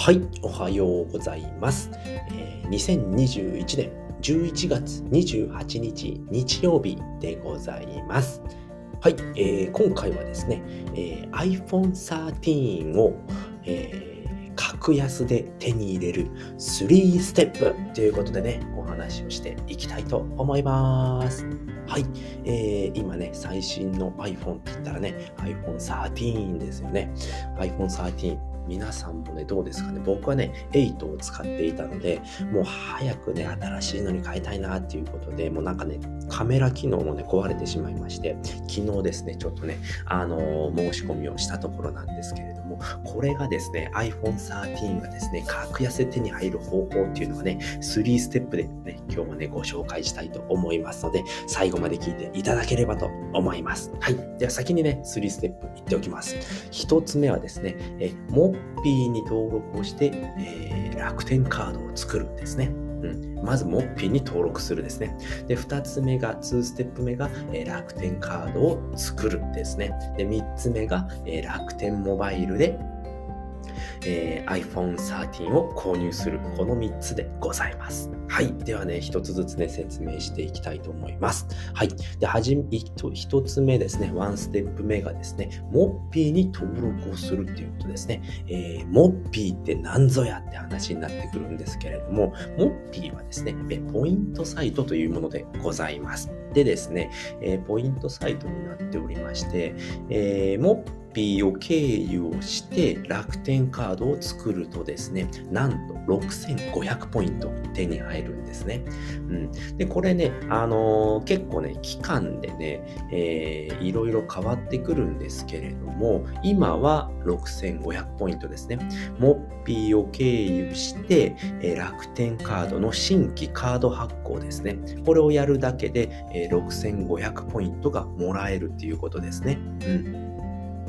はい、おはようございます。え2021年11月28日日曜日でございます。はい、えー今回はですね、えー iPhone 13を、えー格安で手に入れる3ステップということでね、お話をしていきたいと思います。はい、えー今ね、最新の iPhone って言ったらね、iPhone 13ですよね。iPhone 13。皆さんもね、どうですかね？僕はね、8を使っていたので、もう早くね、新しいのに変えたいなっていうことで、もうなんかね、カメラ機能もね、壊れてしまいまして、昨日ですね、ちょっとね、あのー申し込みをしたところなんですけれども、これがですね、iPhone 13がですね、格安で手に入る方法っていうのがね、3ステップでね、今日はね、ご紹介したいと思いますので、最後まで聞いていただければと思います。はい。では先にね、3ステップ言っておきます。1つ目はですね、えモッピーに登録をして、えー楽天カードを作るんですね。うん、まず、モッピーに登録するですね。で、2つ目が、2ステップ目が、えー楽天カードを作るですね。で、3つ目が、えー楽天モバイルで、えー iPhone 13を購入する。この3つでございます。はい。ではね、1つずつね、説明していきたいと思います。はい。で、はじめ、1つ目ですね、1ステップ目がですね、モッピーに登録をするっていうことですね。えーモッピーって何ぞやって話になってくるんですけれども、モッピーはですね、ポイントサイトというものでございます。でですね、えーポイントサイトになっておりまして、えーモッピーを経由をして楽天カードを作るとですね、なんと6500ポイント手に入るんですね。うん、で、これね、あのー結構ね、期間でね、えーいろいろ変わってくるんですけれども、今は6500ポイントですね。モッピーを経由して、えー楽天カードの新規カード発行ですね。これをやるだけで、えー6500ポイントがもらえるっていうことですね。うん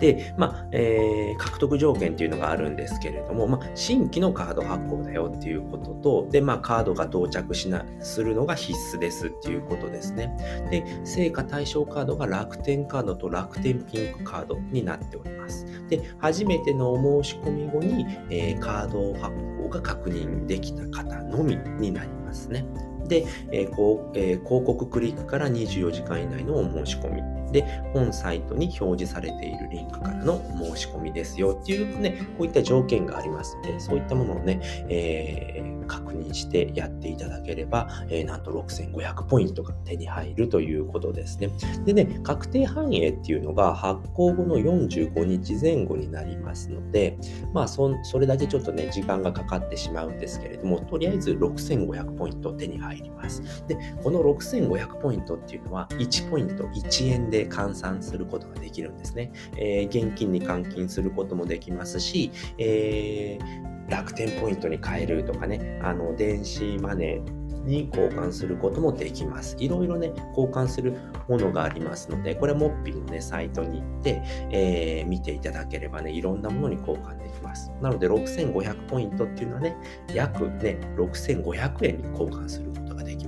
で、まあ、えー獲得条件っていうのがあるんですけれども、まあ、新規のカード発行だよっていうことと、で、まあ、カードが到着しな、するのが必須ですっていうことですね。で、成果対象カードが楽天カードと楽天ピンクカードになっております。で、初めてのお申し込み後に、えーカード発行が確認できた方のみになりますね。で、えーこうえー広告クリックから24時間以内のお申し込み。で、本サイトに表示されているリンクからの申し込みですよっていうね、こういった条件がありますので、そういったものをね、えー確認してやっていただければ、えーなんと6500ポイントが手に入るということですね。でね、確定反映っていうのが発行後の45日前後になりますので、まあそ、それだけちょっとね、時間がかかってしまうんですけれども、とりあえず6500ポイント手に入ります。で、この6500ポイントっていうのは、1ポイント1円で換算することができるんですね。え現金に換金することもできますし、えー楽天ポイントに変えるとかね、あの、電子マネーに交換することもできます。いろいろね、交換するものがありますので、これモッピーのね、サイトに行って、えー見ていただければね、いろんなものに交換できます。なので、6500ポイントっていうのはね、約ね、6500円に交換する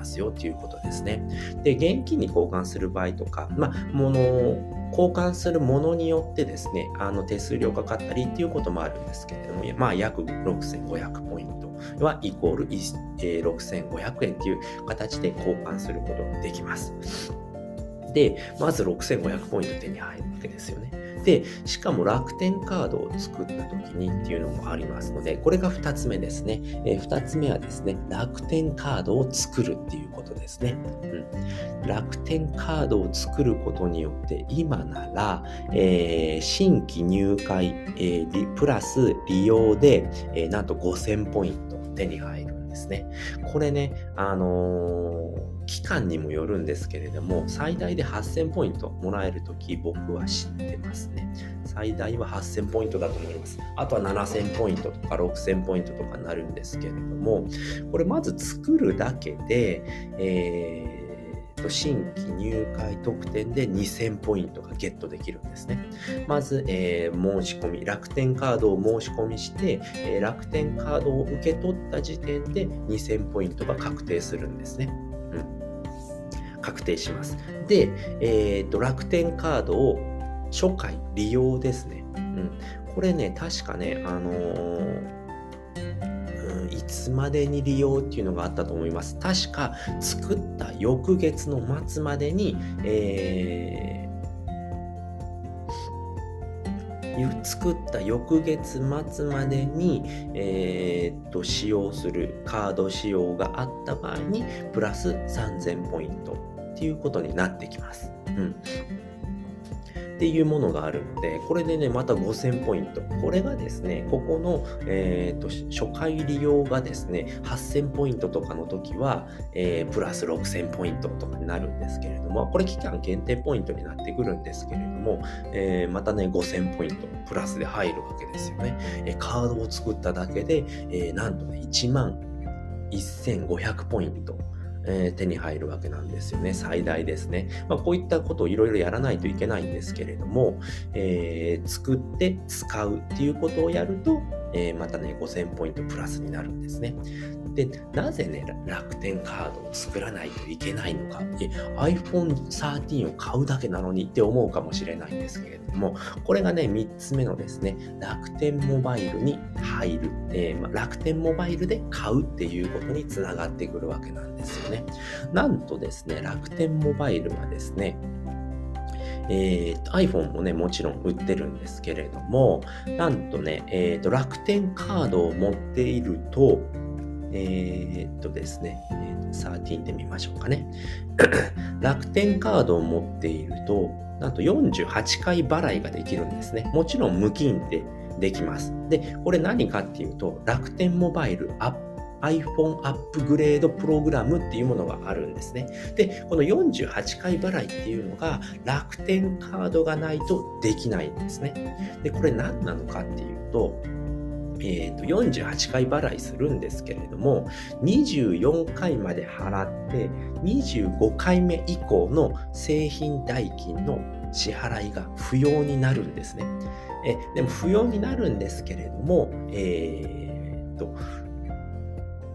ますよっていうことですね。で、現金に交換する場合とか、まあ、もの交換するものによってですね、あの手数料かかったりっていうこともあるんですけれども、まあ、約6500ポイントはイコール、6500円っていう形で交換することができます。で、まず6500ポイント手に入るわけですよね。で、しかも楽天カードを作った時にっていうのもありますので、これが2つ目ですね。え2つ目はですね、楽天カードを作るっていうことですね。うん、楽天カードを作ることによって、今なら、えー新規入会、えープラス利用で、えーなんと5000ポイント手に入るんですね。これね、あのー期間にもよるんですけれども、最大で8000ポイントもらえるとき、僕は知ってますね。最大は8000ポイントだと思います。あとは7000ポイントとか6000ポイントとかになるんですけれども、これまず作るだけで、えー新規入会特典で2000ポイントがゲットできるんですね。まず、えー申し込み、楽天カードを申し込みして、えー楽天カードを受け取った時点で2000ポイントが確定するんですね。確定します。で、えーと、楽天カードを初回利用ですね。うん、これね、確かね、あのーいつまでに利用っていうのがあったと思います。確か作った翌月の末までに、えー、作った翌月末までに、えー、っと使用するカード使用があった場合にプラス3000ポイントっていうことになってきます。うんっていうものがあるので、これでね、また5000ポイント。これがですね、ここの、えーと、初回利用がですね、8000ポイントとかの時は、えー、プラス6000ポイントとかになるんですけれども、これ期間限定ポイントになってくるんですけれども、えー、またね、5000ポイントプラスで入るわけですよね。えー、カードを作っただけで、えなんとね、1万1500ポイント。えー、手に入るわけなんですよね。最大ですね。まあ、こういったことをいろいろやらないといけないんですけれども、えー、作って使うっていうことをやると、えー、またね、5000ポイントプラスになるんですね。で、なぜね、楽天カードを作らないといけないのか。iPhone 13を買うだけなのにって思うかもしれないんですけれども、これがね、3つ目のですね、楽天モバイルに入る。えーま楽天モバイルで買うっていうことにつながってくるわけなんですよね。なんとですね、楽天モバイルはですね、えー、iPhone もね、もちろん売ってるんですけれども、なんとね、えーと、楽天カードを持っていると、えー、っとですね、13で見ましょうかね。楽天カードを持っていると、なんと48回払いができるんですね。もちろん無金でできます。で、これ何かっていうと、楽天モバイルアップ iPhone アップグレードプログラムっていうものがあるんですね。で、この48回払いっていうのが楽天カードがないとできないんですね。で、これ何なのかっていうと、えー、と48回払いするんですけれども24回まで払って25回目以降の製品代金の支払いが不要になるんですね。えでも不要になるんですけれども、えー、と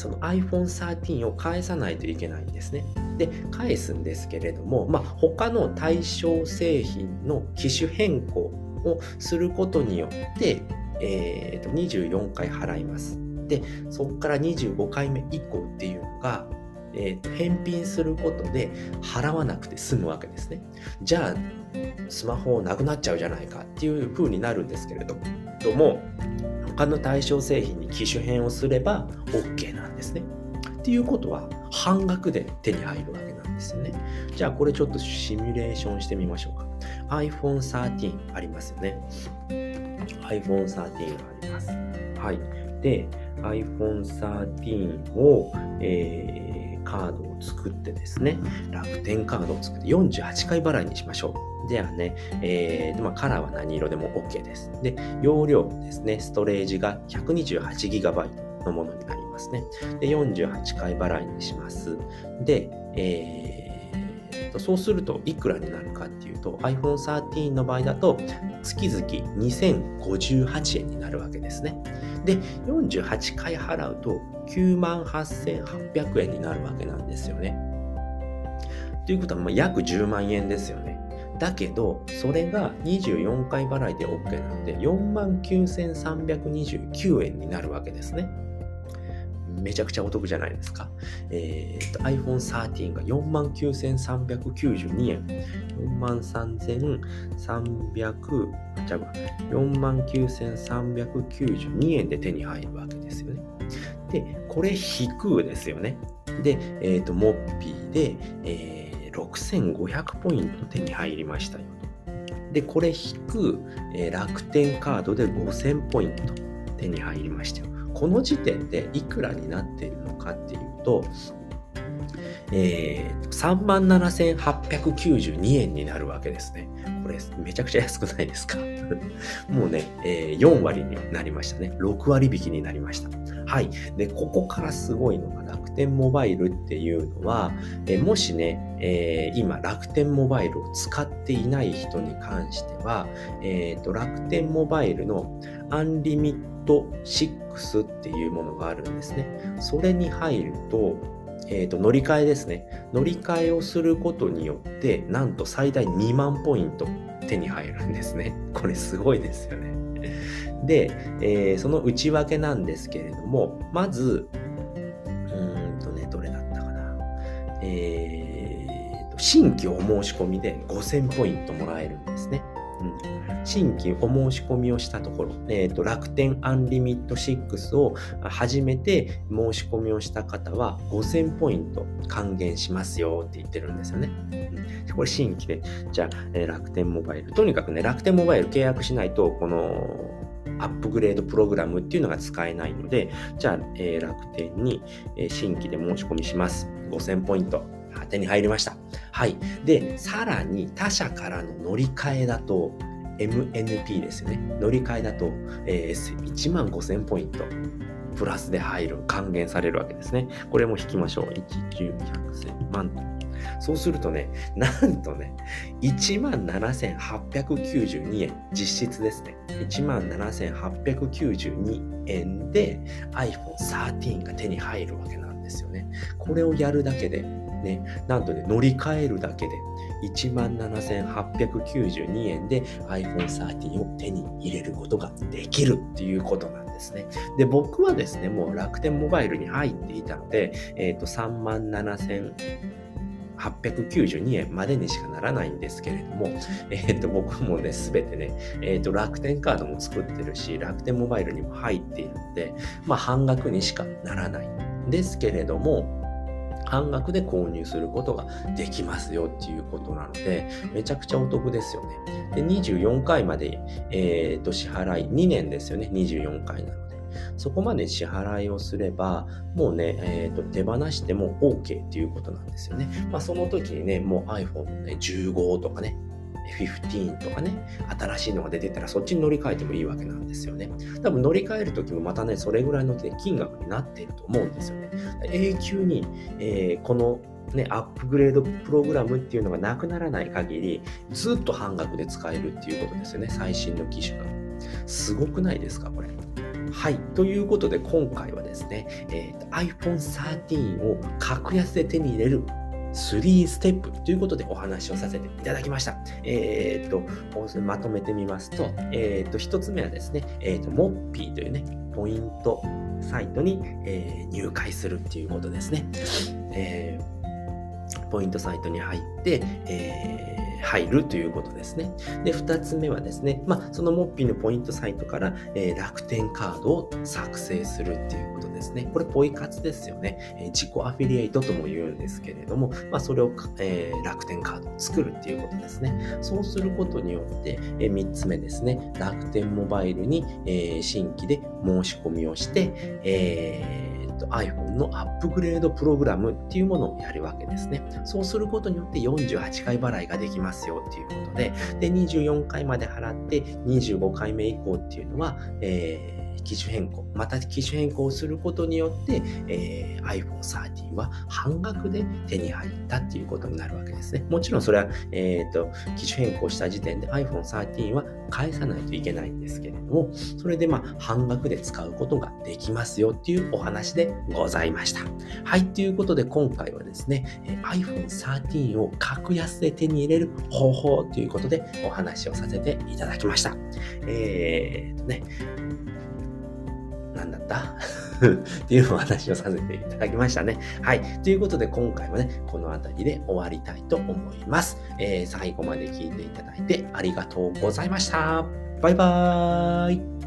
その iPhone 13を返さないといけないんですね。で、返すんですけれども、まあ、他の対象製品の機種変更をすることによって、えー、と24回払います。で、そこから25回目以降っていうのが、えー、返品することで払わなくて済むわけですね。じゃあ、スマホなくなっちゃうじゃないかっていう風になるんですけれども、他の対象製品に機種変をすれば OK なんですね。っていうことは半額で手に入るわけなんですよね。じゃあこれちょっとシミュレーションしてみましょうか。iPhone 13ありますよね。iPhone 13があります。はい。で、iPhone 13を、えー、カードを作ってですね、楽天カードを作って48回払いにしましょう。ではね、えーまあ、カラーは何色でも OK です。で、容量ですね、ストレージが 128GB のものになりますね。で、48回払いにします。で、えー、そうするといくらになるかっていうと iPhone 13の場合だと月々2058円になるわけですね。で、48回払うと98,800円になるわけなんですよね。ということはまあ約10万円ですよね。だけど、それが24回払いで OK なので、49,329円になるわけですね。めちゃくちゃお得じゃないですか。えー、と iPhone 13が49,392円。43,300、じゃあ、49,392円で手に入るわけですよね。で、これ引くですよね。で、えっ、と、モッピーで、えー6500ポイント手に入りましたよと。で、これ引く、えー、楽天カードで5000ポイント手に入りましたよ。この時点でいくらになっているのかっていうと、えー、37,892円になるわけですね。これめちゃくちゃ安くないですか？もうね、えー、4割になりましたね。6割引きになりました。はい。で、ここからすごいのが楽天モバイルっていうのは、えー、もしね、えー、今楽天モバイルを使っていない人に関しては、えーと、楽天モバイルのアンリミット6っていうものがあるんですね。それに入ると、えーと、乗り換えですね。乗り換えをすることによって、なんと最大2万ポイント手に入るんですね。これすごいですよね。で、えー、その内訳なんですけれども、まず、うんとね、どれだったかな。えー、新規お申し込みで5000ポイントもらえるんですね。うん、新規お申し込みをしたところ、えーと、楽天アンリミット6を初めて申し込みをした方は5000ポイント還元しますよって言ってるんですよね。うん、これ新規で、じゃあ、えー、楽天モバイル。とにかくね、楽天モバイル契約しないと、このアップグレードプログラムっていうのが使えないので、じゃあ、えー、楽天に、え新規で申し込みします。5000ポイント。手に入りました。はい。で、さらに他社からの乗り換えだと、MNP ですよね。乗り換えだと、えー、1万5000ポイント。プラスで入る、還元されるわけですね。これも引きましょう。1、9、100、1000万と。そうするとね、なんとね、17,892円、実質ですね。17,892円で iPhone 13が手に入るわけなんですよね。これをやるだけで、ね、なんとね、乗り換えるだけで17,892円で iPhone 13を手に入れることができるっていうことなんですね。で、僕はですね、もう楽天モバイルに入っていたので、えっ、ー、と、37,000 892円までにしかならないんですけれども、えっ、ー、と、僕もね、すべてね、えっ、ー、と、楽天カードも作ってるし、楽天モバイルにも入っているので、まあ、半額にしかならないんですけれども、半額で購入することができますよっていうことなので、めちゃくちゃお得ですよね。で、24回まで、えっ、ー、と、支払い、2年ですよね、24回なので。そこまで支払いをすれば、もうね、えーと、手放しても OK っていうことなんですよね。まあ、その時にね、もう iPhone15 とかね、15とかね、新しいのが出てたらそっちに乗り換えてもいいわけなんですよね。多分乗り換えるときもまたね、それぐらいの金額になっていると思うんですよね。永久に、えー、このね、アップグレードプログラムっていうのがなくならない限り、ずっと半額で使えるっていうことですよね。最新の機種が。すごくないですか、これ。はい。ということで、今回はですね、えー、iPhone 13を格安で手に入れる3ステップということでお話をさせていただきました。えっ、と、まとめてみますと、えっ、と、1つ目はですね、えっ、と、モッピーというね、ポイントサイトに、え入会するっていうことですね。えポイントサイトに入って、えー入るということですね。で、二つ目はですね、まあ、そのモッピーのポイントサイトから、えー、楽天カードを作成するっていうことですね。これ、ポイ活ですよね。えー、自己アフィリエイトとも言うんですけれども、まあ、それを、えー、楽天カードを作るっていうことですね。そうすることによって、え、3つ目ですね、楽天モバイルに、え、新規で申し込みをして、えーと iPhone のアップグレードプログラムっていうものをやるわけですね。そうすることによって48回払いができますよっていうことで、で、24回まで払って25回目以降っていうのは、えー機種変更、また機種変更をすることによって、えー、iPhone 13は半額で手に入ったっていうことになるわけですね。もちろんそれは、え、ー、と、機種変更した時点で iPhone 13は返さないといけないんですけれども、それでまあ半額で使うことができますよっていうお話でございました。はい、ということで今回はですね、iPhone 13を格安で手に入れる方法ということでお話をさせていただきました。えーとね、何だった？っていうお話をさせていただきましたね。はい。ということで今回はね、この辺りで終わりたいと思います。えー、最後まで聞いていただいてありがとうございました。バイバーイ。